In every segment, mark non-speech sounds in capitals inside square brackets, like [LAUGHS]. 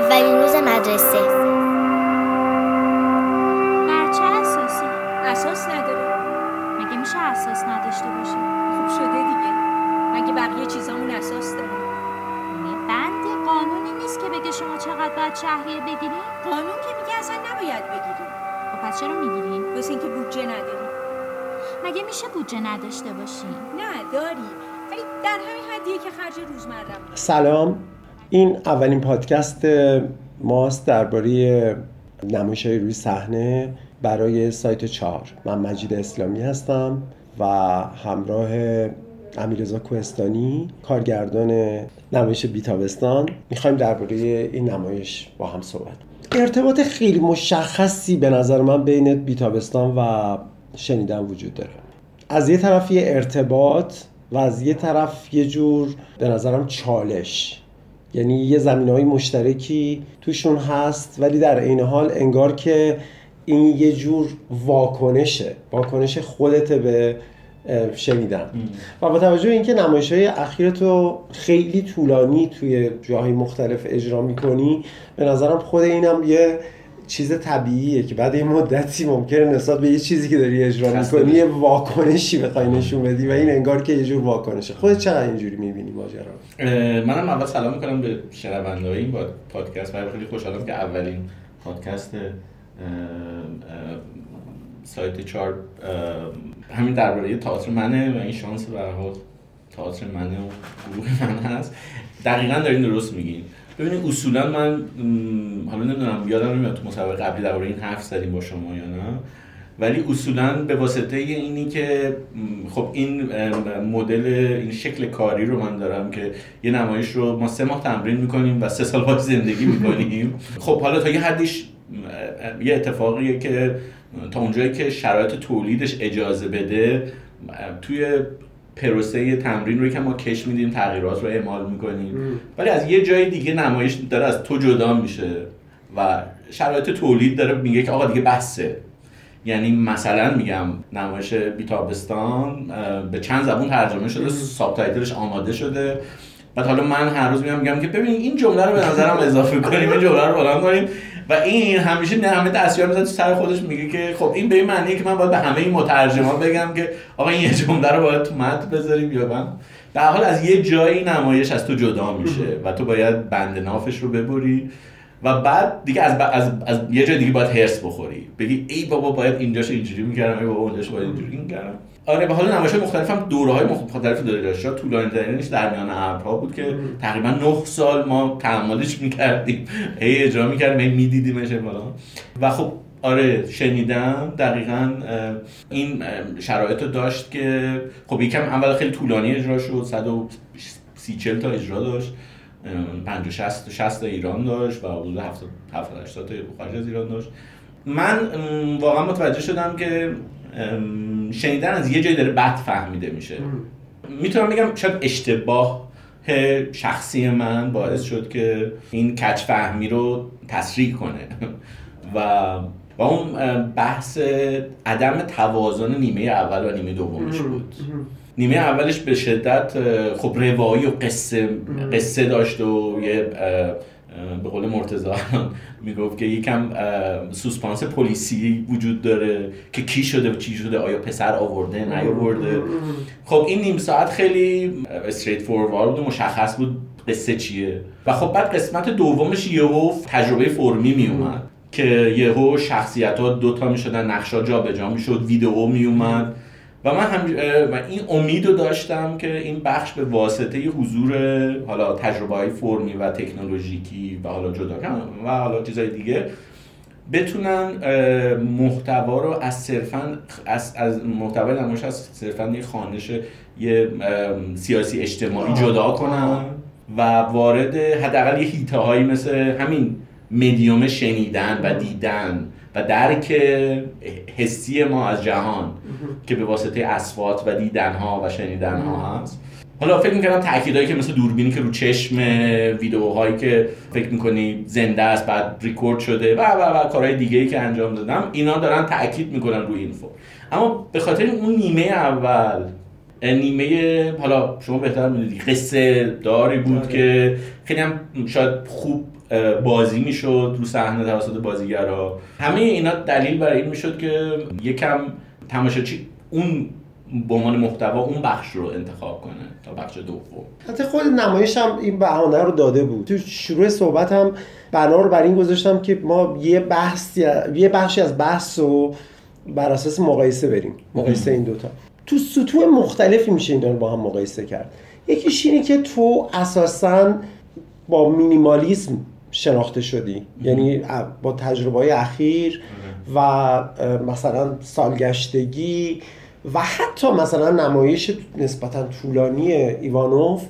اولین روز مدرسه بر چه اساسی؟ اساس نداره مگه میشه اساس نداشته باشه؟ خوب شده دیگه مگه بقیه چیزامون اساس داره یعنی بند قانونی نیست که بگه شما چقدر باید شهریه بگیرین؟ قانون که میگه اصلا نباید بگیری خب پس چرا می‌گیرین؟ واسه اینکه بودجه نداری مگه میشه بودجه نداشته باشین؟ نه داری ولی در همین حدیه که خرج روزمره سلام این اولین پادکست ماست درباره نمایش های روی صحنه برای سایت چهار. من مجید اسلامی هستم و همراه امیرزا کوهستانی کارگردان نمایش بیتابستان می‌خوایم درباره این نمایش با هم صحبت ارتباط خیلی مشخصی به نظر من بین بیتابستان و شنیدن وجود داره. از یه طرف یه ارتباط و از یه طرف یه جور به نظرم چالش. یعنی یه زمین های مشترکی توشون هست ولی در عین حال انگار که این یه جور واکنشه واکنش خودت به شنیدن. و با توجه به اینکه نمایش های اخیر تو خیلی طولانی توی جاهای مختلف اجرا می‌کنی به نظرم خود اینم یه چیز طبیعیه که بعد یه مدتی ممکنه نسبت به یه چیزی که داری اجرا می‌کنی یه واکنشی بخوای نشون بدی و این انگار که یه جور واکنشه. خودت چقدر اینجوری می‌بینی ماجرا؟ منم اول سلام می‌کنم به شنونده‌های این پادکست. و خیلی خوشحالم که اولین پادکست سایت چهار همین درباره تئاتر منه و این شانس به تئاتر منه و گروه من هست. دقیقا دارین درست میگین. ببینید اصولا من حالا نمی‌دونم یادم نمیاد تو مسابقه قبلی درباره این حرف زدیم با شما یا نه ولی اصولا به واسطه اینی که خب این مدل این شکل کاری رو من دارم که یه نمایش رو ما سه ماه تمرین می‌کنیم و سه سال باید زندگی می‌کنیم. [LAUGHS] خب حالا تا یه حدیش یه اتفاقیه که تا اونجایی که شرایط تولیدش اجازه بده توی پروسه تمرین روی که ما کش میدیم تغییرات رو اعمال می‌کنیم. ولی از یه جای دیگه نمایش داره از تو جدا میشه و شرایط تولید داره میگه که آقا دیگه بسه یعنی مثلا میگم نمایش بیتابستان به چند زبون ترجمه شده ساب آماده شده. بعد حالا من هر روز میام میگم که ببین این جمله رو به نظرم اضافه کنیم این جمله رو فلان کنیم. و این همیشه نه همه دستیار می‌زنه تو سر خودش میگه که خب این به این معنیه که من باید به همه این مترجمان بگم که آقا این یه جمله رو باید تو متن بذاریم یا من. در حال از یه جایی نمایش از تو جدا میشه و تو باید بند نافش رو ببری و بعد دیگه از, از, از یه جای دیگه باید هرس بخوری. بگی ای بابا باید اینجاش اینجوری می‌کردم ای بابا اونجاش باید اینجوری می‌کردم. آره به حال نمایش مختلف هم دوره های مختلف داره داشت. طولانی ترینش در میان ابرها بود که تقریبا 9 سال ما تحملش می‌کردیم. هی اجرا می‌کردیم هی میدیدیمش بالا. و خب آره شنیدم دقیقا این شرایط رو داشت که خب یکم اول خیلی طولانی اجرا شد. 130 تا اجرا داشت. 50 60 60 تا ایران داشت و حدود 70 70 80 تا خارج از ایران داشت. من واقعا متوجه شدم که شنیدن از یه جایی داره بد فهمیده میشه. می‌تونم بگم شاید اشتباه شخصی من باعث شد که این کچ فهمی رو تسریع کنه. [LAUGHS] و و اون بحث عدم توازن نیمه اول و نیمه دومش بود. نیمه اولش به شدت خب روایی و قصه قصه داشت و یه به قول مرتضی [LAUGHS] می‌گفت که یکم سوسپانس پلیسی وجود داره که کی شده و چی شده آیا پسر آورده نیاورده. خب این نیم ساعت خیلی استریت فوروارد و مشخص بود قصه چیه. و خب بعد قسمت دومش یهو تجربه فرمی می اومد که یهو شخصیت ها دوتا می شدن نقشا جا به جا می شد ویدئو می اومد و من هم و این امید رو داشتم که این بخش به واسطه حضور حالا تجربه های فرمی و تکنولوژیکی و حالا جدا و حالا چیزهای دیگه بتونن محتوا رو از صرفا از, از محتوای نمایش از صرفا یه خانش یه سیاسی اجتماعی جدا کنن و وارد حداقل یه هیته هایی مثل همین مدیوم شنیدن و دیدن. و درک حسی ما از جهان که به واسطه اصوات و دیدنها و شنیدنها هست. حالا فکر می‌کنم تاکیدایی که مثل دوربینی که رو چشم ویدیوهایی که فکر می‌کنی زنده است بعد ریکورد شده و و و کارهای دیگه ای که انجام دادم اینا دارن تاکید می‌کنن روی این اما به خاطر اون نیمه اول نیمه حالا شما بهتر می‌دونید قصه داری بود که خیلی هم شاید خوب بازی می‌شد رو صحنه توسط بازیگرا. همه اینا دلیل برای این می‌شد که یکم تماشاچی اون به عنوان محتوا اون بخش رو انتخاب کنه تا بخش دوم. حتی خود نمایش هم این بهانه رو داده بود. تو شروع صحبت هم بنا رو بر این گذاشتم که ما یه بحثی یه بخشی از بحث رو بر اساس مقایسه بریم. مقایسه این دوتا. تو سطوح مختلفی میشه اینا رو با هم مقایسه کرد. یکیش اینه که تو اساسا با مینیمالیسم شناخته شدی. یعنی با تجربه های اخیر و مثلا سالگشتگی و حتی مثلا نمایش نسبتا طولانی ایوانوف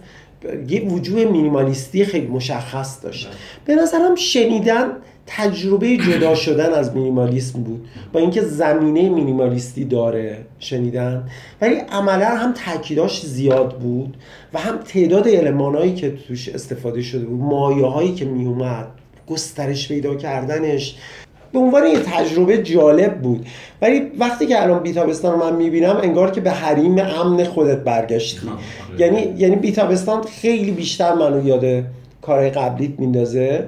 یه وجوه مینیمالیستی خیلی مشخص داشت. به نظرم شنیدن تجربه جدا شدن از مینیمالیسم بود. با اینکه زمینه مینیمالیستی داره شنیدن. ولی عملا هم تاکیداش زیاد بود و هم تعداد المانایی که توش استفاده شده بود مایه هایی که می اومد گسترش پیدا کردنش به عنوان یه تجربه جالب بود. ولی وقتی که الان بیتابستان رو من می‌بینم انگار که به حریم امن خودت برگشتی. یعنی یعنی بیتابستان خیلی بیشتر منو یاد کارهای قبلیت میندازه.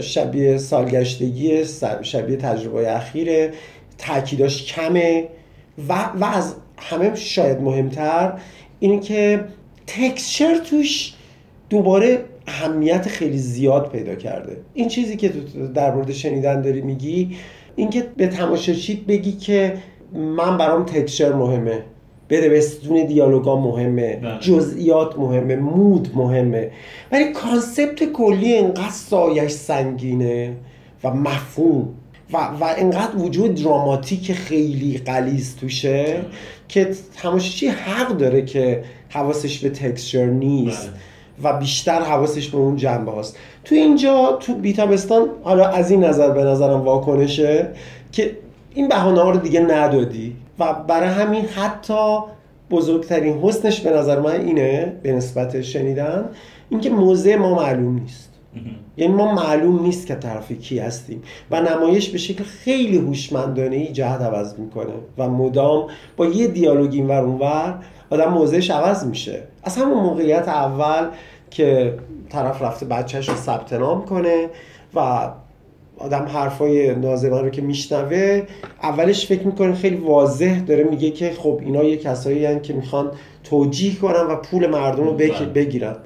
شبیه سالگشتگی شبیه تجربه اخیره تاکیداش کمه و, و از همه شاید مهمتر اینه که texture توش دوباره اهمیت خیلی زیاد پیدا کرده. این چیزی که تو در مورد شنیدن داری میگی اینکه به تماشاچیت بگی که من برام texture مهمه. بده بستون دیالوگا مهمه بله. جزئیات مهمه mood مهمه. ولی concept کلی انقدر سایه‌ش سنگینه و مفهوم و, و انقدر وجود دراماتیک خیلی قلیز توشه که تماشاچی حق داره که حواسش به تکسچر نیست و بیشتر حواسش به اون جنبه هاست. تو اینجا تو بیتابستان حالا از این نظر به نظرم واکنشه که این بهانه ها رو دیگه ندادی. و برای همین حتی بزرگترین حسنش به نظر من اینه به نسبت شنیدن اینکه موضع ما معلوم نیست. یعنی ما معلوم نیست که طرف کی هستیم و نمایش به شکل خیلی هوشمندانه ای جهت عوض می‌کنه و مدام با یه دیالوگ اینور اونور آدم موضعش عوض میشه. از همون موقعیت اول که طرف رفته بچهش رو ثبت نام کنه و آدم حرفای نازمن رو که میشنوه اولش فکر می‌کنه خیلی واضح داره میگه که خب اینا یه کسایی هن که می‌خوان توجیه کنن و پول مردم رو بله. بگیرن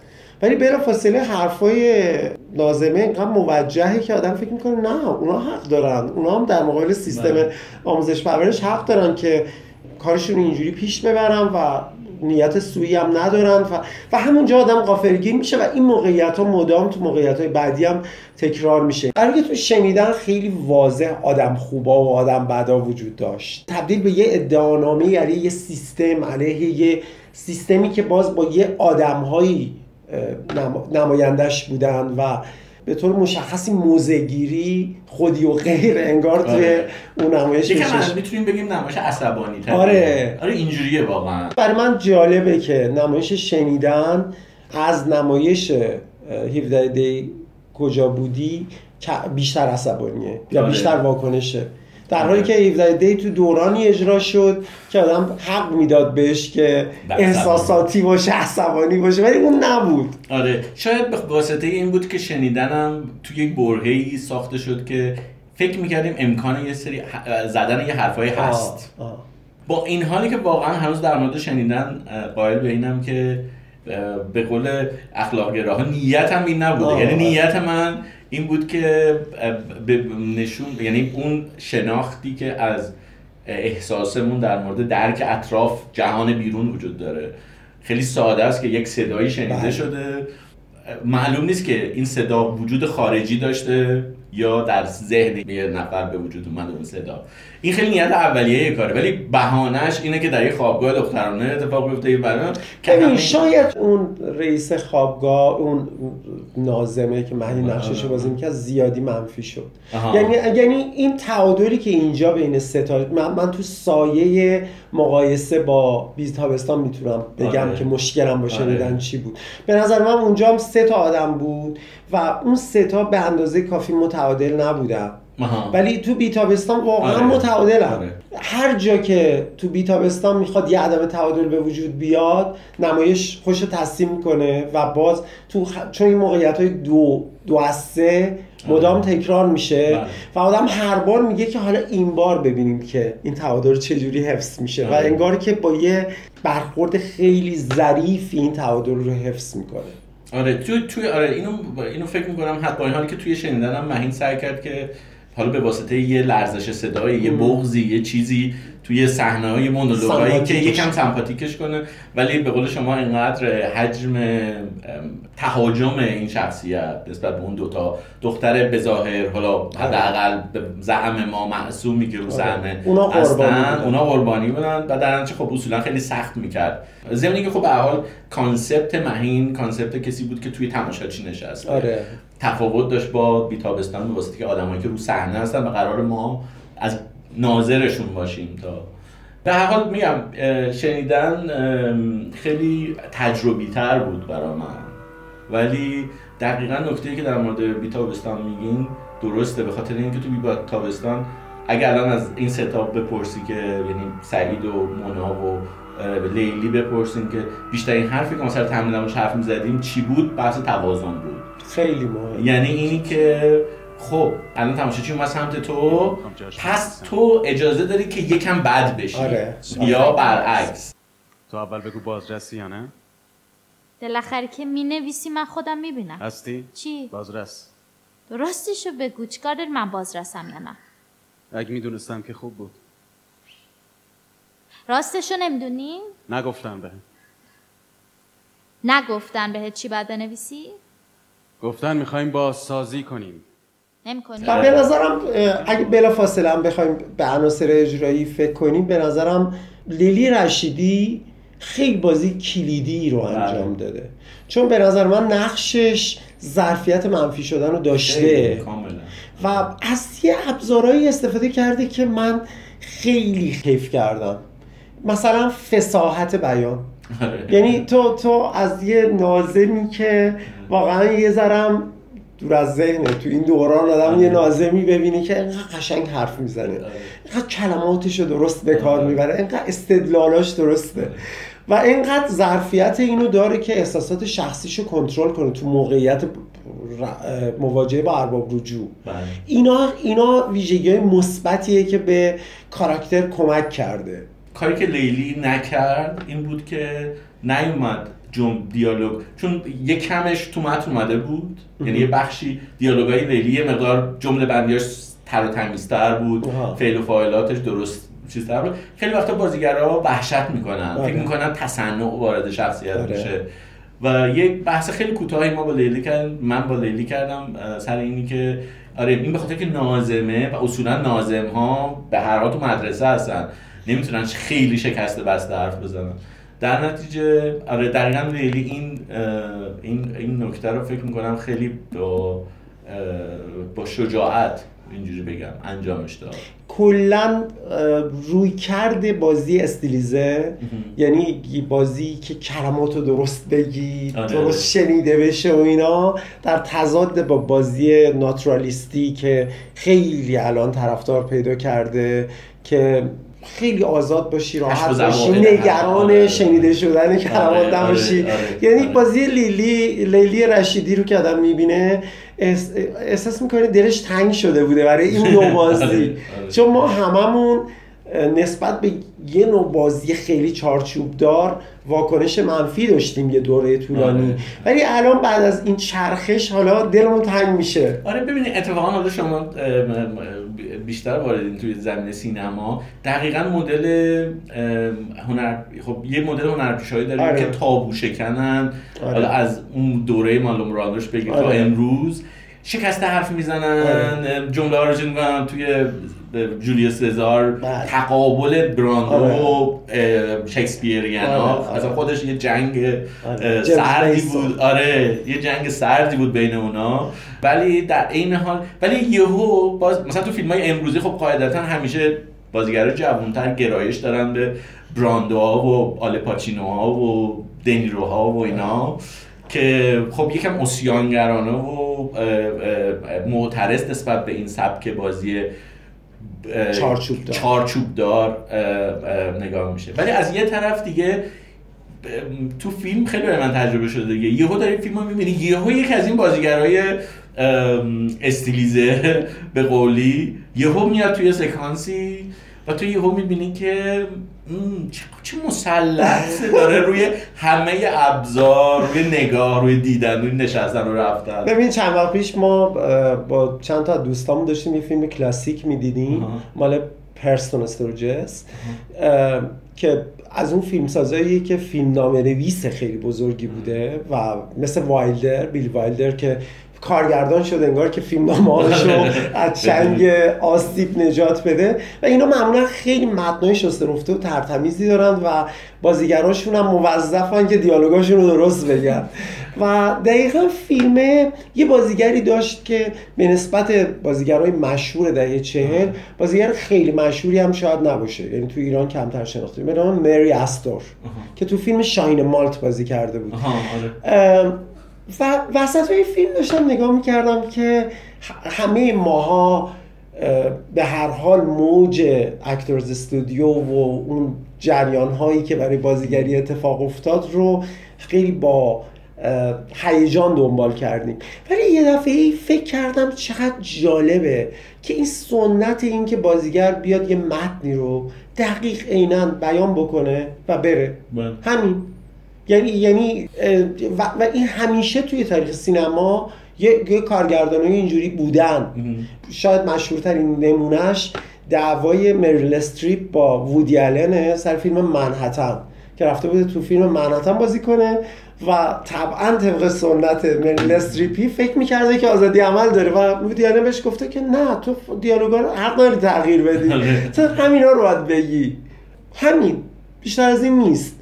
ولی بلا فاصله حرفای لازمه اینقدر موجهه که آدم فکر می‌کنه نه اونا حق دارن اونا هم در مقابل سیستم بله. آموزش پرورش حق دارن که کارشون اینجوری پیش ببرن و نیت سویی هم ندارن و, و همونجا آدم غافلگیر میشه و این موقعیت ها مدام تو موقعیت های بعدی هم تکرار میشه. برای که تو شنیدن خیلی واضح آدم خوبا و آدم بدا وجود داشت. تبدیل به یه ادعانامه علیه یه سیستم علیه یه سیستمی که باز با یه آدمهایی نما- نمایندش بودن و به طور مشخصی موزگیری خودی و غیر انگار توی آره. اون نمایش میشه می‌تونیم بگیم نمایش عصبانی تره. آره. آره اینجوریه واقعا برای من جالبه که نمایش شنیدن از نمایش اه، 17 دی کجا بودی که بیشتر عصبانیه یا آره. بیشتر واکنشه در حالی آره. که 17 دی تو دورانی اجرا شد که آدم حق می‌داد بهش که احساساتی باشه عصبانی باشه ولی اون نبود آره شاید به واسطه این بود که شنیدنم توی یک برهه‌ای ساخته شد که فکر می‌کردیم امکان یه سری زدن یه حرفایی هست آه، آه. با این حالی که واقعا هنوز در مورد شنیدن قائل به اینم که به قول اخلاق گراها نیتم این نبوده. یعنی نیت من این بود که نشون یعنی اون شناختی که از احساسمون در مورد درک اطراف جهان بیرون وجود داره. خیلی ساده است که یک صدایی شنیده بله. شده. معلوم نیست که این صدا وجود خارجی داشته یا در ذهن یه نفر به وجود اومده اون صدا. این خیلی نیت اولیه کاره ولی بهانهش اینه که در یه خوابگاه دخترانه اتفاق بیفته یه برنامه که شاید اون رئیس خوابگاه اون نازمه که مهدی نقشش بازی می‌کرد زیادی منفی شد آها. یعنی یعنی این تعادلی که اینجا بین ستا من, من تو سایه مقایسه با بیز تابستان می‌تونم بگم آره. که مشکلم با شنیدن آره. چی بود به نظر من اونجا هم سه تا آدم بود و اون سه تا به اندازه کافی متعادل نبودن آها. ولی تو بیتابستان واقعا آره. متعادلن آره. هر جا که تو بیتابستان می‌خواد یه عدم تعادل به وجود بیاد نمایش خوش تسلیم می‌کنه و باز تو خ- چون این موقعیت های دو دو از سه مدام تکرار میشه بله. و آدم هر بار میگه که حالا این بار ببینیم که این تعادل چجوری حفظ میشه و آره. انگار که با یه برخورد خیلی ظریف این تعادل رو حفظ می‌کنه آره تو توی آره اینو اینو فکر می‌کنم حتی با این حالی که توی شنیدنم مهین سعی کرد که حالا به واسطه یه لرزش صدایی یه بغضی یه چیزی توی صحنه های مونولوگایی که. یکم سمپاتیکش کنه ولی به قول شما اینقدر حجم تهاجم این شخصیت نسبت به اون دوتا دختر بظاهر حالا حداقل به زعم ما معصومی که رو صحنه اونا قربانی هستن. اونا قربانی بودن و در نتیجه خب اصولا خیلی سخت می‌کرد. ضمن اینکه خب به حال concept مهین concept کسی بود که توی تماشاچی نشسته آره. تفاوت داشت با بی‌تابستان به واسطه که آدمایی که رو صحنه هستن و قرار ما از ناظرشون باشیم تا. به هر حال میگم شنیدن خیلی تجربی تر بود برای من. ولی دقیقا نکته که در مورد بیتابستان میگین درسته به خاطر اینکه تو بیتابستان اگر الان از این ستاب بپرسی که یعنی سعید و مونا و لیلی بپرسیم که بیشترین حرفی که ما سر تمرین نمایش حرف می‌زدیم چی بود؟ بحث توازن بود. خیلی مهم. یعنی اینی که خب الان تماشاچی اومد سمت تو. پس تو اجازه داری که یکم بد بشی. آره. یا برعکس. تو اول بگو بازرسی یا نه؟ بالاخره که می نویسی من خودم می بینم هستی؟ چی؟ بازرس. راستشو بگو. چیکار داری؟ من بازرسم یا نه؟ اگه می‌دونستم که خوب بود. راستشو نمی‌دونی؟ نگفتم به نگفتن بهت چی باید بنویسی؟ گفتن می‌خوایم بازسازی کنیم. نمی‌کنی؟ و به نظرم اگه بلا فاصله هم بخوایم به عناصر اجرایی فکر کنیم به نظرم لیلی رشیدی خیلی بازی کلیدی رو انجام بله. داده چون به نظر من نقشش ظرفیت منفی شدن رو داشته کاملا و از یه ابزارهایی استفاده کرده که من خیلی کیف کردم مثلا فساحت بیان آره. یعنی تو تو از یه نازمی که واقعا یه ذرم دور از ذهنه. تو این دوران آدم یه نازمی ببینی که اینقدر قشنگ حرف می‌زنه. اینقدر کلماتش رو درست به کار می‌بره. اینقدر استدلالاش درسته. و اینقدر ظرفیت اینو داره که احساسات شخصیش رو کنترل کنه تو موقعیت مواجهه با ارباب رجوع. بله. اینا اینا ویژگی مثبتیه که به کاراکتر کمک کرده. کاری که لیلی نکرد این بود که نیومد جم دیالوگ. چون یه کمش تو متن اومده بود. یعنی یه بخشی دیالوگای لیلی یه مقدار جمله بندیاش تر و تمیزتر بود. فعل و فاعلاتش درست چیزتر بود. خیلی وقتا بازیگرا وحشت می‌کنن. آره. فکر می‌کنن تصنع وارد شخصیت آره. میشه. و یک بحث خیلی کوتاهی ما با لیلی کردیم. من با لیلی کردم سر اینی که آره این به خاطر که نازمه و اصولا نازم ها به هر حال تو مدرسه هستن. نمی‌تونن خیلی شکسته بسته حرف بزنن. در نتیجه آره دقیقا لیلی این این این نکته رو فکر می‌کنم خیلی با با شجاعت اینجوری بگم انجامش داد. کلا روی کرده بازی استیلیزه. یعنی بازی که کلمات رو درست بگی آره. درست شنیده بشه و اینا. در تضاد با بازی ناتورالیستی که خیلی الان طرفدار پیدا کرده که خیلی آزاد باشی راحت باشی. نگران آره. شنیده شدن کلمات آره، نباشی آره، آره، یعنی آره. بازی لیلی لیلی رشیدی رو که آدم می‌بینه احس- احساس می‌کنه دلش تنگ شده بوده برای این [LAUGHS] نوع بازی آره، آره. چون ما هممون نسبت به یه نوع بازی خیلی چارچوب دار واکنش منفی داشتیم یه دوره طولانی آره. ولی الان بعد از این چرخش حالا دلمون تنگ میشه آره ببینید اتفاقا حالا شما بیشتر واردین توی زمینه سینما دقیقا مدل هنر خب یه مدل هنرپیشهایی داریم آره. که تابو شکنن آره. حالا از اون دوره مالوم راندوش بگیر تا آره. امروز شکسته حرف می‌زنن آره. جمله ها رو می‌کنن توی جولیوس سزار بله. تقابل براندو آره. و اه، شکسپیریان آره، ها. اصلا خودش یه جنگ سردی. بود آره یه جنگ سردی بود بین اونا ولی در عین حال ولی یهو باز مثلا تو فیلم های امروزی خب قاعدتا همیشه بازیگرا جوانتر گرایش دارن به براندوها و آل پاچینوها و دنیروها و اینا که خب یکم اسیانگرانه و معترض نسبت به این سبک بازی چارچوب دار. چارچوب دار اه، اه، نگاه میشه ولی از یه طرف دیگه تو فیلم خیلی برای من تجربه شده دیگه یهو داری فیلم رو می‌بینی یهو یک از این بازیگرای استیلیزه به قولی یهو میاد توی سکانسی و تو یهو می‌بینی که چه, چه مسلط [LAUGHS] داره روی همه ابزار روی نگاه روی دیدن روی نشستن و رفتن. ببین چند وقت پیش ما با چند تا از دوستامون داشتیم یه فیلم کلاسیک می‌دیدیم. مال پرستون استورجس که از اون فیلم سازایی که فیلم نامه نویس خیلی بزرگی بوده و مثل وایلدر بیل وایلدر که کارگردان شد انگار که فیلم نامه از [LAUGHS] چنگ آسیب نجات بده. و اینا معمولا خیلی متنای شسته رفته و ترتمیزی دارن و بازیگراشون هم موظفن که دیالوگاشون رو درست بگن. و دقیقا فیلمه یه بازیگری داشت که به نسبت بازیگرای مشهور دهه چهل بازیگر خیلی مشهوری هم شاید نباشه. یعنی تو ایران کمتر شناخته. به نام مری استور که تو فیلم شاین مالت بازی کرده بود. و وسط های فیلم داشتم نگاه می‌کردم که همه ماها اه، به هر حال موج اکتورز استودیو و اون جریان هایی که برای بازیگری اتفاق افتاد رو خیلی با هیجان دنبال کردیم. ولی یه دفعه ای فکر کردم چقدر جالبه که این سنت این که بازیگر بیاد یه متنی رو دقیق عینا بیان بکنه و بره. بله. همین. یعنی یعنی و, و این همیشه توی تاریخ سینما یه, یه کارگردان اینجوری بودن. شاید مشهورترین نمونهش دعوای مریل استریپ با وودی آلنه سر فیلم منحتن که رفته بوده تو فیلم منحتن بازی کنه و طبعا طبق سنت مریل استریپی فکر می‌کرده که آزادی عمل داره و وودی آلن بهش گفته که نه تو دیالوگا رو حق داری تغییر بدی. آره. تو همینا رو باید بگی. همین. بیشتر از این نیست.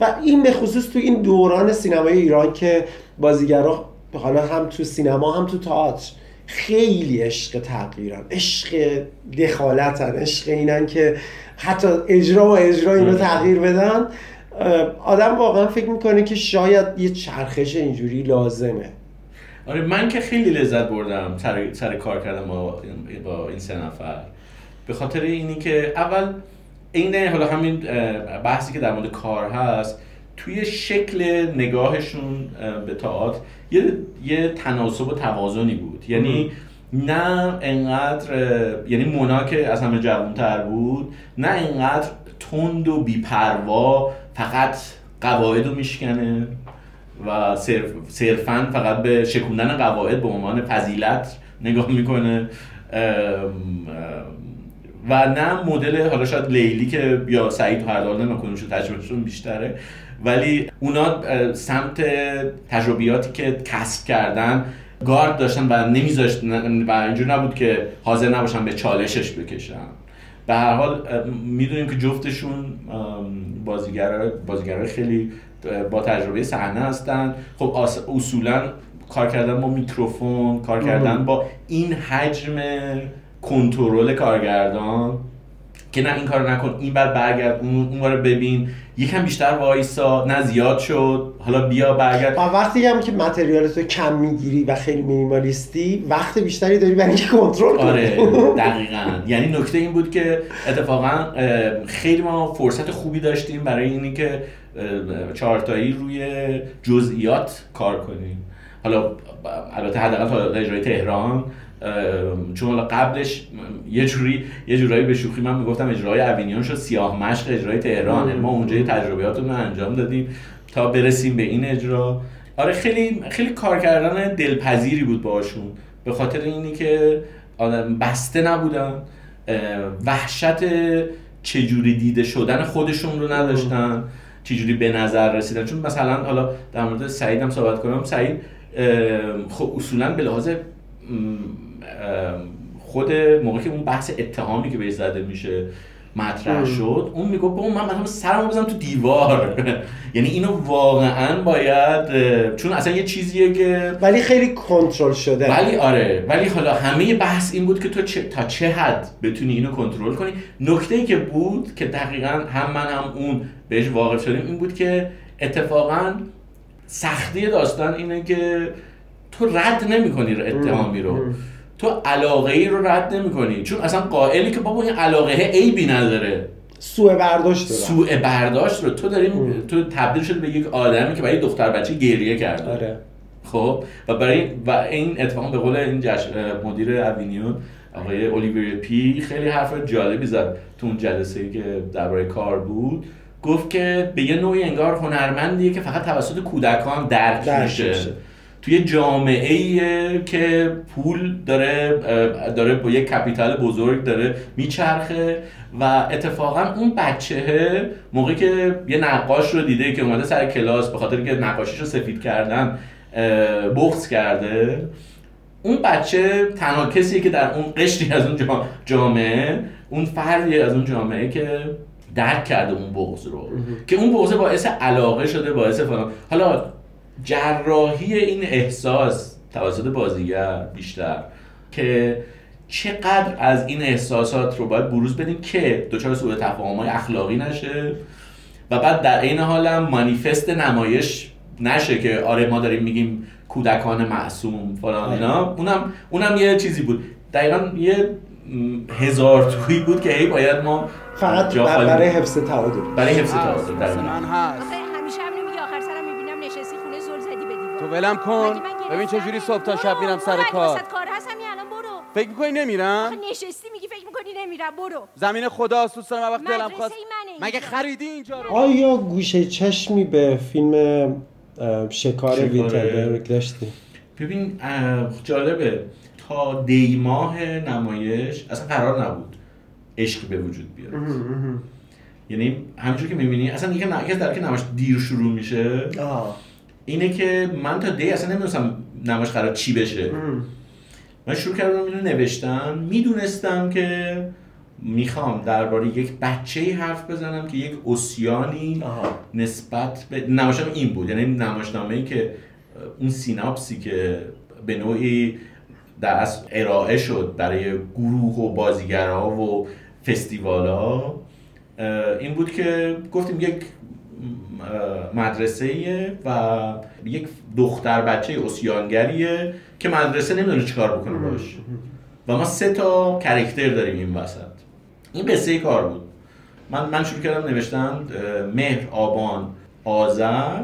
و این به خصوص تو این دوران سینمای ایران که بازیگرا حالا هم تو سینما هم تو تئاتر خیلی عشق تغییرن عشق دخالتن عشق اینن که حتی اجرا و اجرا اینو تغییر بدن آدم واقعا فکر می‌کنه که شاید یه چرخش اینجوری لازمه. آره من که خیلی لذت بردم سر, سر کار کردم با, با این سه نفر. به خاطر اینی که اول عین حالا همین بحثی که در مورد کار هست توی شکل نگاهشون اه، به تئاتر یه یه تناسب و توازنی بود. یعنی نه انقدر یعنی مونا که از همه جوانتر بود نه انقدر تند و بیپروا فقط قواعد رو میشکنه و صرف صرفا فقط به شکوندن قواعد به عنوان فضیلت نگاه می‌کنه. و نه مدل حالا شاید لیلی که یا سعید هر حال کدومشون تجربهشون بیشتره. ولی اونا سمت تجربیاتی که کسب کردن گارد داشتن و نمیذاشت و اینجور نبود که حاضر نباشن به چالشش بکشن. به هر حال می‌دونیم که جفتشون بازیگر بازیگرای خیلی با تجربه صحنه هستن. خب اصولا کار کردن با میکروفون کار کردن با این حجم کنترل کارگردان. که نه این کار نکن این بعد برگرد اون اون رو ببین. یکم بیشتر وایسا نه زیاد شد. حالا بیا برگرد. وقتی هم که متریالتو کم می‌گیری و خیلی مینیمالیستی وقت بیشتری داری برای اینکه کنترل کنی. آره [LAUGHS] دقیقا. یعنی نکته این بود که اتفاقا خیلی ما فرصت خوبی داشتیم برای اینی که اه، چهارتایی روی جزئیات کار کنیم. حالا البته حداقل تا اجرای تهران. چون حالا قبلش یه جوری یه جورایی به شوخی من می‌گفتم اجرای اوینیون شد سیاه مشق اجرای تهران ما اونجا تجربیاتمون رو انجام دادیم تا برسیم به این اجرا. آره خیلی خیلی کار کردن دلپذیری بود باشون به خاطر اینی که آدم بسته نبودن. وحشت چجوری دیده شدن خودشون رو نداشتن. چجوری به نظر رسیدن. چون مثلا حالا در مورد سعید هم صحبت کنم. سعید خب اصولا به لحاظ خود موقعی که اون بحث اتهامی که بهش زده میشه مطرح شد اون می‌گفت بابا من مثلا سرمو بزنم تو دیوار. [LAUGHS] یعنی اینو واقعا باید چون اصلا یه چیزیه که ولی خیلی کنترل شده. ولی آره ولی حالا همه بحث این بود که تو چه، تا چه حد بتونی اینو کنترل کنی. نکته ای که بود که دقیقا هم من هم اون بهش واقف شدیم این بود که اتفاقا سختی داستان اینه که تو رد نمی‌کنی اتهامی رو. تو علاقه ای رو رد نمی‌کنی. چون اصلا قائلی که بابا این علاقه عیبی نداره. سوء برداشت دارم سوء برداشت رو. تو داری تو تبدیل شده به یک آدمی که برای دختر بچه گریه کرده. آره. خب؟ و برای و این اتفاق به قول این جشن مدیر اوینیون آقای الیویر پی خیلی حرف جالبی زد تو اون جلسه ای که درباره کار بود. گفت که به یه نوعی انگار هنرمندیه که فقط توسط کودکان درک درک میشه. میشه. توی جامعه ایه که پول داره داره با یک capital بزرگ داره میچرخه و اتفاقا اون بچه موقعی که یه نقاش رو دیده که اومده سر کلاس به خاطر که نقاشیش رو سفید کردن بغض کرده. اون بچه تنها کسیه که در اون قشری از اون جا- جامعه اون فردی از اون جامعه که درک کرده اون بغض رو. که اون بغض باعث علاقه شده باعث فلان. حالا جراحی این احساس توسط بازیگر بیشتر که چقدر از این احساسات رو باید بروز بدیم که دچار سوء تفاهم های اخلاقی نشه و بعد در عین حالم مانیفست نمایش نشه که آره ما داریم میگیم کودکان معصوم فلان اینا. اونم اونم یه چیزی بود. دقیقا یه هزار تویی بود که هی باید ما فقط برای حفظ تعادل. برای حفظ تعادل. من هست. تو ولم کن. ببین گرفتم؟ چجوری صبح تا شب میرم سر کار. کار هست همین الان برو. فکر می‌کنی نمیرم؟ آخه نشستی میگی فکر می‌کنی نمیرم برو. زمین خداست دوست دارم وقت دلم خواست. مگه. خریدی اینجا رو؟ آیا گوشه چشمی به فیلم شکار وینتربرگ داشتی؟ ببین جالبه. تا دی ماه نمایش اصلا قرار نبود عشقی به وجود بیاد. یعنی همینجور که می‌بینی اصلا یکی نه در که نمایش دیر شروع میشه. آه. اینه که من تا دی اصلا نمی‌دونستم نمایش قرار چی بشه. من شروع کردم اینو نوشتم می‌دونستم که می‌خوام درباره یک بچه حرف بزنم که یک اسیانی آها. نسبت به نمایشنامه این بود. یعنی نمایشنامه ای که اون سیناپسی که به نوعی در اصل ارائه شد برای گروه و بازیگرها و فستیوالا این بود که گفتیم یک مدرسه و یک دختر بچه اسیانگریه که مدرسه نمی‌دونه چیکار بکنه باش. و ما سه تا کرکتر داریم این وسط. این قصه کار بود. من من شروع کردم نوشتن مهر آبان آذر.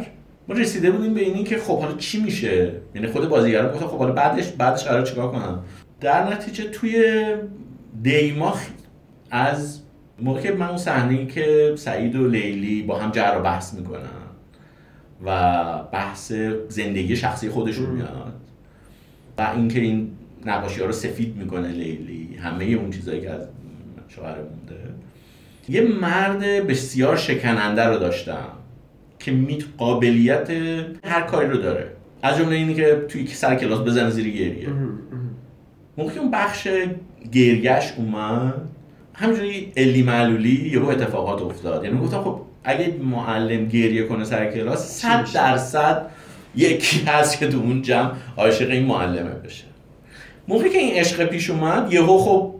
ما رسیده بودیم به اینی که خب حالا چی میشه؟ یعنی خود بازیگران گفتن خب حالا بعدش بعدش قرار چیکار کنم در نتیجه توی دیماخ از موقع که من اون صحنه که سعید و لیلی با هم جر و بحث می‌کنن و بحث زندگی شخصی خودشون میاد و اینکه این نقاشی ها رو سفید می‌کنه لیلی همه اون چیزایی که از شوهر مونده. یه مرد بسیار شکننده رو داشتم که می قابلیت هر کاری رو داره. از جمله اینی که توی سر کلاس بزنه زیر گریه. موقعی که اون بخش گریهش اومد همینجوری علی معلولی یهو اتفاقات افتاد. یعنی گفتم خب اگه معلم گریه کنه سر کلاس صد درصد یکی هست که تو اون جمع عاشق این معلمه بشه. موقعی که این عشق پیش اومد یهو خب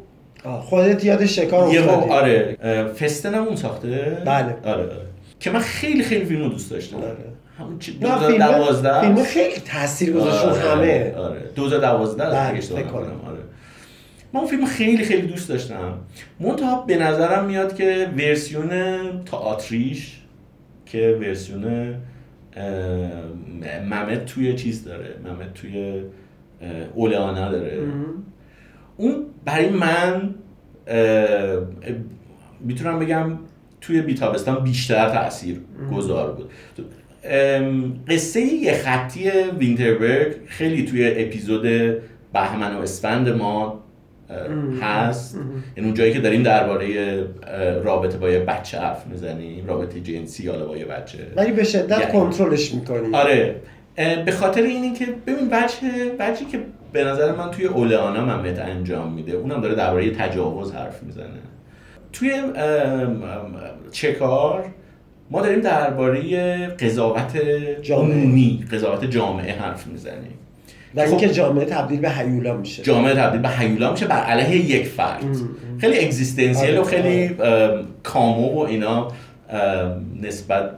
خودت یاد شکار یهو افتادی. آره اه، فستنم اون ساخته؟ بله. آره آره. که من خیلی خیلی فیلمو دوست داشتم. آره. همون چی نه فیلم 2012 فیلم خیلی تاثیر گذاشت رو آره، همه. آره. 2012 بله، فکر کنم. نکنم آره. من اون فیلم خیلی خیلی دوست داشتم. منتها به نظرم میاد که ورسیون تئاتریش که ورسیون ممت توی چیز داره. ممت توی اولیانا داره. اون برای من می‌تونم بگم توی بیتابستان بیشتر تاثیر گذار بود. قصه یه خطی وینتربرگ خیلی توی اپیزود بهمن و اسفند ما هست. یعنی اون جایی که داریم درباره رابطه با یه بچه حرف می‌زنیم رابطه جنسی حالا با یه بچه. ولی به شدت یعنی- کنترلش می‌کنی آره. به خاطر اینی که ببین بچه بچه که به نظر من توی اولیانا ممت انجام میده اونم داره درباره تجاوز حرف می‌زنه. توی چکار ما داریم درباره قضاوت جامعه. عمومی قضاوت جامعه حرف می‌زنیم. و اینکه جامعه تبدیل به هیولا میشه. جامعه تبدیل به هیولا میشه بر علیه یک فرد. خیلی اگزیستنسیل و آره، خیلی ام، کامو و اینا نسبت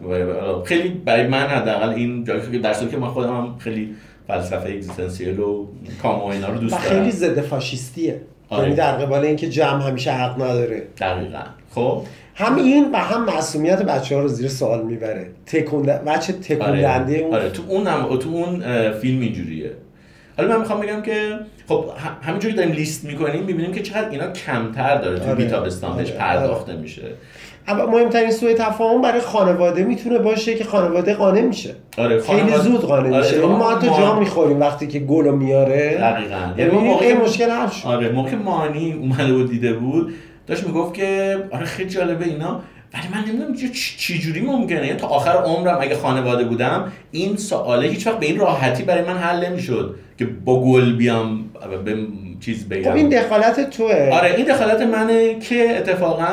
خیلی برای من حداقل این جایی که در که من خودم هم خیلی فلسفه اگزیستانسیال و کام و اینا رو دوست خیلی دارم. ضد فاشیستیه. آره. یعنی در قبال اینکه جمع همیشه حق نداره. دقیقا. خب؟ هم این و هم معصومیت بچه ها رو زیر سوال می‌بره. تکون بچه تکون آره, اون آره. تو اون هم تو اون فیلم اینجوریه. حالا من می‌خوام بگم که خب همینجوری داریم لیست می‌کنیم می‌بینیم که چقدر اینا کمتر داره. تو آره. بیتابستان بهش آره. پرداخته میشه. اما مهمترین سوء تفاهم برای خانواده می‌تونه باشه که خانواده قانع میشه. آره خیلی خانواده- زود قانع آره، میشه. یعنی ما حتی ما- جا می‌خوریم وقتی که گلو میاره. دقیقاً. یعنی ما موقع- مشکل حل شد. آره موقع مانی اومده بود دیده بود داشت می‌گفت که آره خیلی جالبه اینا. ولی من نمی‌دونم چه- جوری ممکنه. یعنی تا آخر عمرم اگه خانواده بودم این سواله هیچ وقت به این راحتی برای من حل نمی‌شد که با گل بیام به چیز بگم خب این دخالت توه. آره این دخالت منه که اتفاقا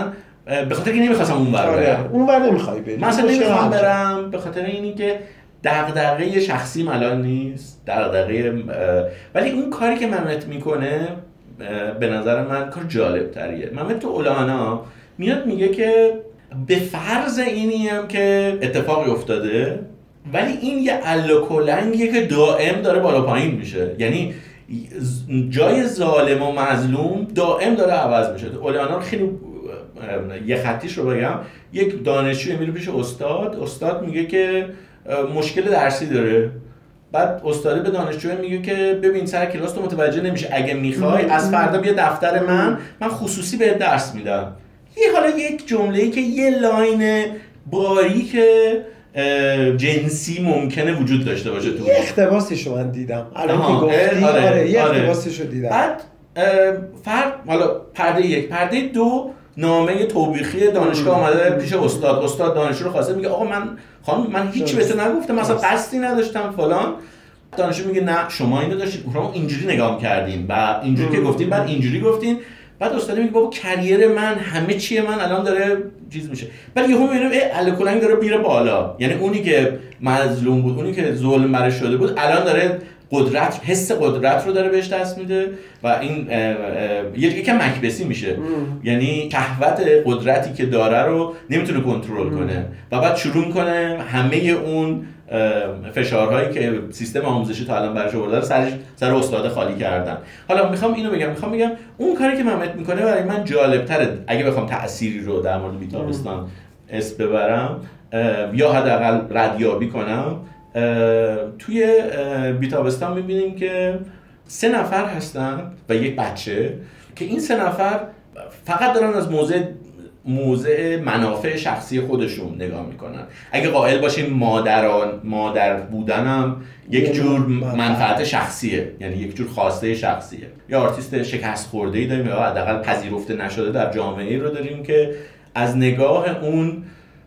به خاطر که نمی‌خواستم اون بر آره برم. اون ور نمی‌خوای بری. من اصلا نمی‌خوام. برم به خاطر اینی که دغدغه شخصیم الان نیست دغدغه ولی اون کاری که ممت می‌کنه به نظر من کار جالب تریه ممت تو اولانا میاد میگه که به فرض اینی هم که اتفاقی افتاده ولی این یه الکلنگیه که دائم داره بالا پایین میشه. یعنی جای ظالم و مظلوم دائم داره عوض میشه. اولیانا خیلی یه خطیش رو بگم یک دانشجوی میره پیش استاد استاد میگه که مشکل درسی داره. بعد استاد به دانشجو میگه که ببین سر کلاس تو متوجه نمیشه اگه می‌خوای از فردا بیا دفتر من من خصوصی بهت درس میدم. یه حالا یک جمله که یه line باریک جنسی ممکنه وجود داشته باشه تو یه اقتباسش رو من دیدم. الان که گفتی آره, آره، یه آره. اقتباسش رو دیدم. بعد فرد حالا پرده یک. پرده دو نامه توبیخی دانشگاه آمده پیش استاد. استاد دانشجو رو خواسته میگه آقا من خانم من هیچی به تو نگفتم مثلا قصدی نداشتم فلان. دانشجو میگه نه شما اینو داشتید. شما اینجوری نگاه کردین و اینجوری که گفتین بعد اینجوری گفتین بعد استاد میگه بابا کریر من همه چیه من الان داره چیز میشه. بعد یهو می‌بینیم اه الکلنگ داره میره بالا. یعنی اونی که مظلوم بود اونی که ظلم برش شده بود الان داره قدرت حس قدرت رو داره بهش دست میده و این یکم مکبسی میشه. یعنی شهوت قدرتی که داره رو نمی‌تونه کنترل کنه. و بعد شروع می‌کنه همه اون فشارهایی که سیستم آموزشی تا الان برش آورده سرش سر استاد خالی کردن. حالا می‌خوام اینو بگم می‌خوام بگم اون کاری که ممت می‌کنه برای من جالب تره اگه بخوام تأثیری رو در مورد بیتابستان اسم ببرم یا حداقل ردیابی کنم توی بیتابستان می‌بینیم که سه نفر هستن و یک بچه که این سه نفر فقط دارن از موضع موضع منافع شخصی خودشون نگاه می‌کنن. اگه قائل باشیم مادران مادر بودنم یک یه جور منفعت. شخصیه. یعنی یک جور خواسته شخصیه. یا آرتیست شکست خورده ای داریم یا حداقل پذیرفته نشده در جامعه ای رو داریم که از نگاه اون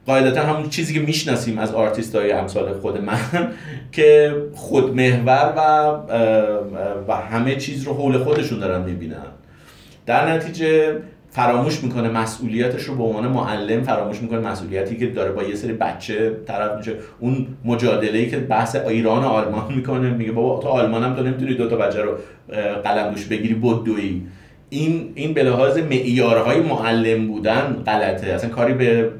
قاعدتا همون چیزی که می‌شناسیم از آرتیست های امثال خود من [LAUGHS] که خودمحور و و همه چیز رو حول خودشون دارن می‌بینن. در نتیجه فراموش می‌کنه مسئولیتش رو به عنوان معلم فراموش می‌کنه مسئولیتی که داره با یه سری بچه طرف میشه. اون مجادله ای که بحث ایران و آلمان می‌کنه میگه بابا تو آلمان هم تو نمی‌تونی دو تا بچه رو اه، قلم دوش بگیری بدویی این این به لحاظ معیارهای معلم بودن غلطه. اصلا کاری به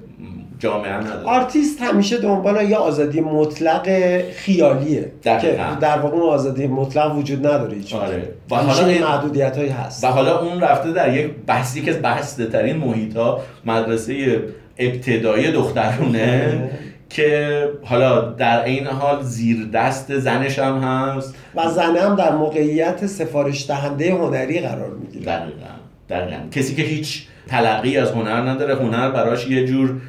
جامعه نداره. آرتیست همیشه دنبال یه آزادی مطلق خیالیه. دقیقاً. که در واقع اون آزادی مطلق وجود نداره هیچ. آره. و حالا محدودیت هایی هست. و حالا اون رفته در یک بحثی که بسته ترین محیط ها مدرسه ابتدایی دخترونه که حالا در این حال زیر دست زنش هم هست. و زنه هم در موقعیت سفارش دهنده هنری قرار می‌گیره. دقیقا. دقیقا. کسی که هیچ تلقی از هنر نداره هنر براش یه جور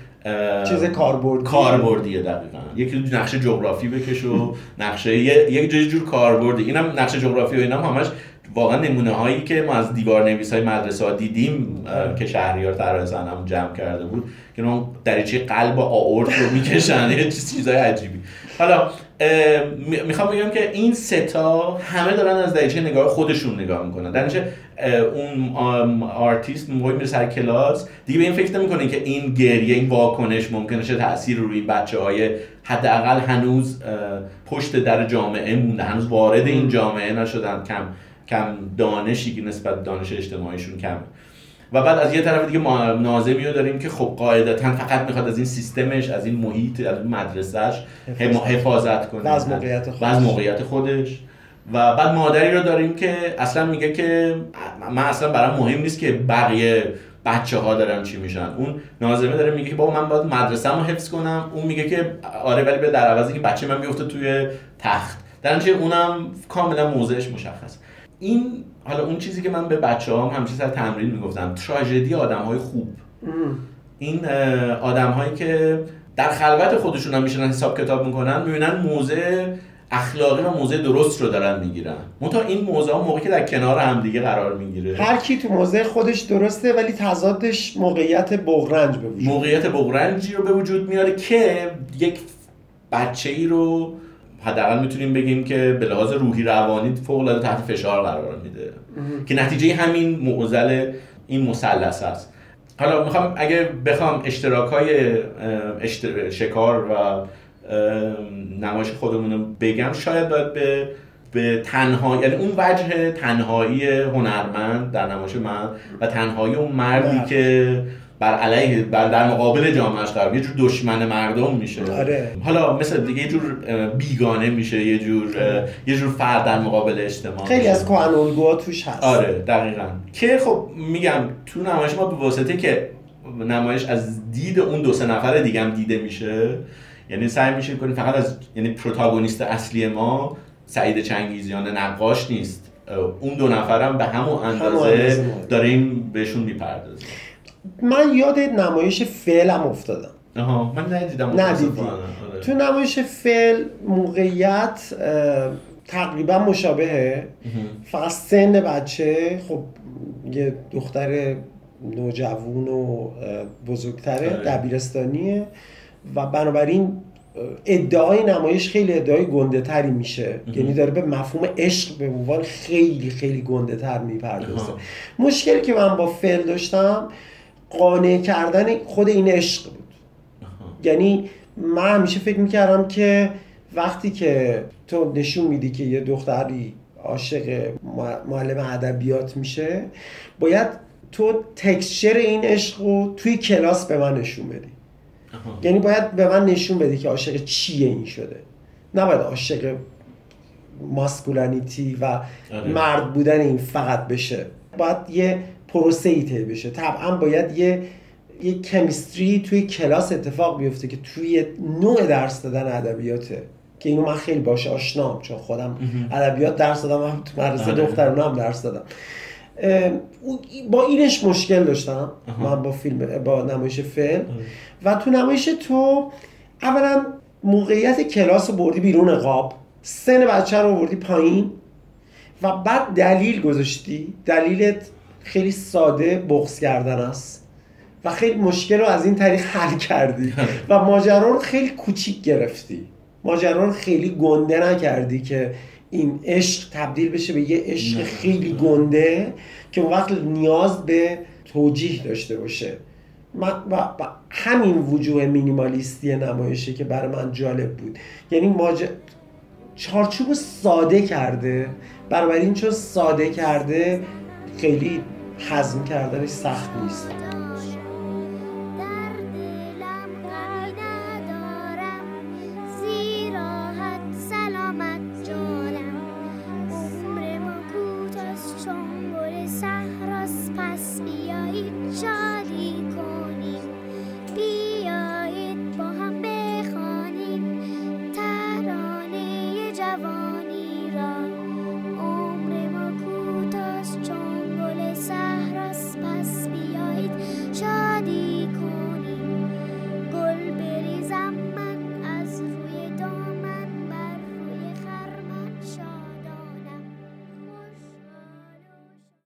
چیز کاربردی. کاربردیه دقیقا. یکی نقشه جغرافی بکش و نقشه یک جور جور کاربردی. اینم نقشه جغرافی و اینم همش واقعا نمونه هایی که ما از دیوار نویس های مدرسه ها دیدیم اه، که شهریار طراح هم جمع کرده بود که اون دریچه قلب و آئورت رو می‌کشن. یه چیز چیزای عجیبی. حالا می‌خوام بگم که این سه تا همه دارن از دریچه نگاه خودشون نگاه می‌کنن. در اون آرتیست موقعی میره سر کلاس دیگه به این فکر نمی‌کنه که این گریه این واکنش ممکنه چه تاثیر روی بچه های حداقل هنوز پشت در جامعه مونده هنوز وارد این جامعه نشدن. کم کم دانشی که نسبت دانش اجتماعیشون کم و بعد از یه طرف دیگه ما- ناظمی رو داریم که خب قاعدتا فقط می‌خواد از این سیستمش از این محیط از این مدرسهش حفاظت کنه. و از موقعیت و از خودش. موقعیت خودش. و بعد مادری رو داریم که اصلا میگه که من اصلا برام مهم نیست که بقیه بچه ها دارن چی میشن. اون ناظمه داره میگه که بابا من باید مدرسه رو حفظ کنم. اون میگه که آره ولی به در عوضی که بچه من بیفته توی تخت. در اونم کاملا موضعش مشخص. این حالا اون چیزی که من به بچه هم همیشه سر تمرین می‌گفتم تراژدی آدم های خوب این آدم هایی که در خلوت خودشون هم میشنن حساب کتاب می‌کنن می‌بینن موضع اخلاقی و موضع درست رو دارن می‌گیرن. منتها این موضع ها موقعی که در کنار هم دیگه قرار می‌گیره. هر کی تو موضع خودش درسته ولی تضادش موقعیت بغرنج به وجود موقعیت بغرنجی رو به وجود میاره که یک بچه ای رو حداقل می‌تونیم بگیم که به لحاظ روحی روانی فوق العاده تحت فشار قرار میده. که نتیجه همین معضل این مثلث است. حالا می‌خوام اگه بخوام اشتراک های شکار و نمایش خودمون رو بگم شاید باید به به تنها یعنی اون وجه تنهایی هنرمند در نمایش من و تنهایی اون مردی مرد. که بر علیه بر در مقابل جامعهش قرار یه جور دشمن مردم میشه آره. حالا مثل دیگه یه جور بیگانه میشه یه جور اه، یه جور فرد در مقابل اجتماع خیلی. از کهن الگوها توش هست آره دقیقا که خب میگم تو نمایش ما به واسطه که نمایش از دید اون دو سه نفر دیگه هم دیده میشه یعنی سعی میشه کنیم فقط از یعنی پروتاگونیست اصلی ما سعید چنگیزیان نقاش نیست اون دو نفرم به همون اندازه. داریم بهشون می‌پردازیم من یاد نمایش فعلم افتادم. آها من ندیدم ندیدی. آره. تو نمایش فعل موقعیت تقریبا مشابهه. فقط سن بچه. خب یه دختر نوجوون و بزرگتره آره. دبیرستانیه. و بنابراین ادعای نمایش خیلی ادعای گنده تری میشه یعنی داره به مفهوم عشق به عنوان خیلی خیلی گنده تر می‌پردازه. مشکلی که من با فعل داشتم قانع کردن خود این عشق بود. یعنی من همیشه فکر می‌کردم که وقتی که تو نشون میدی که یه دختری عاشق مع- معلم ادبیات میشه باید تو تکسچر این عشق رو توی کلاس به من نشون بدی. یعنی باید به من نشون بدی که عاشق چیه این شده. نباید عاشق ماسکولانیتی و آره. مرد بودن این فقط بشه. باید یه پروسه ای طی بشه. طبعا باید یه یه کمیستری توی کلاس اتفاق بیفته که توی نوع درس دادن ادبیاته. که اینو من خیلی باشه آشنام چون خودم ادبیات درس دادم هم تو مدرسه آره. دخترانه هم درس دادم. با اینش مشکل داشتم. من با فیلم با نمایش فیلم. و تو نمایش تو اولا موقعیت کلاس رو بردی بیرون قاب. سن بچه رو بردی پایین. و بعد دلیل گذاشتی. دلیلت خیلی ساده بغض کردن است و خیلی مشکل رو از این طریق حل کردی. [LAUGHS] و ماجرا رو خیلی کوچیک گرفتی. ماجرا رو خیلی گنده نکردی که این عشق تبدیل بشه به یه عشق. خیلی گنده که اون وقت نیاز به توجیه داشته باشه. من و, همین وجوه مینیمالیستی نمایشه که برای من جالب بود. یعنی ماج... چارچوب ساده کرده. بنابراین چون ساده کرده خیلی هضم کردنش سخت نیست.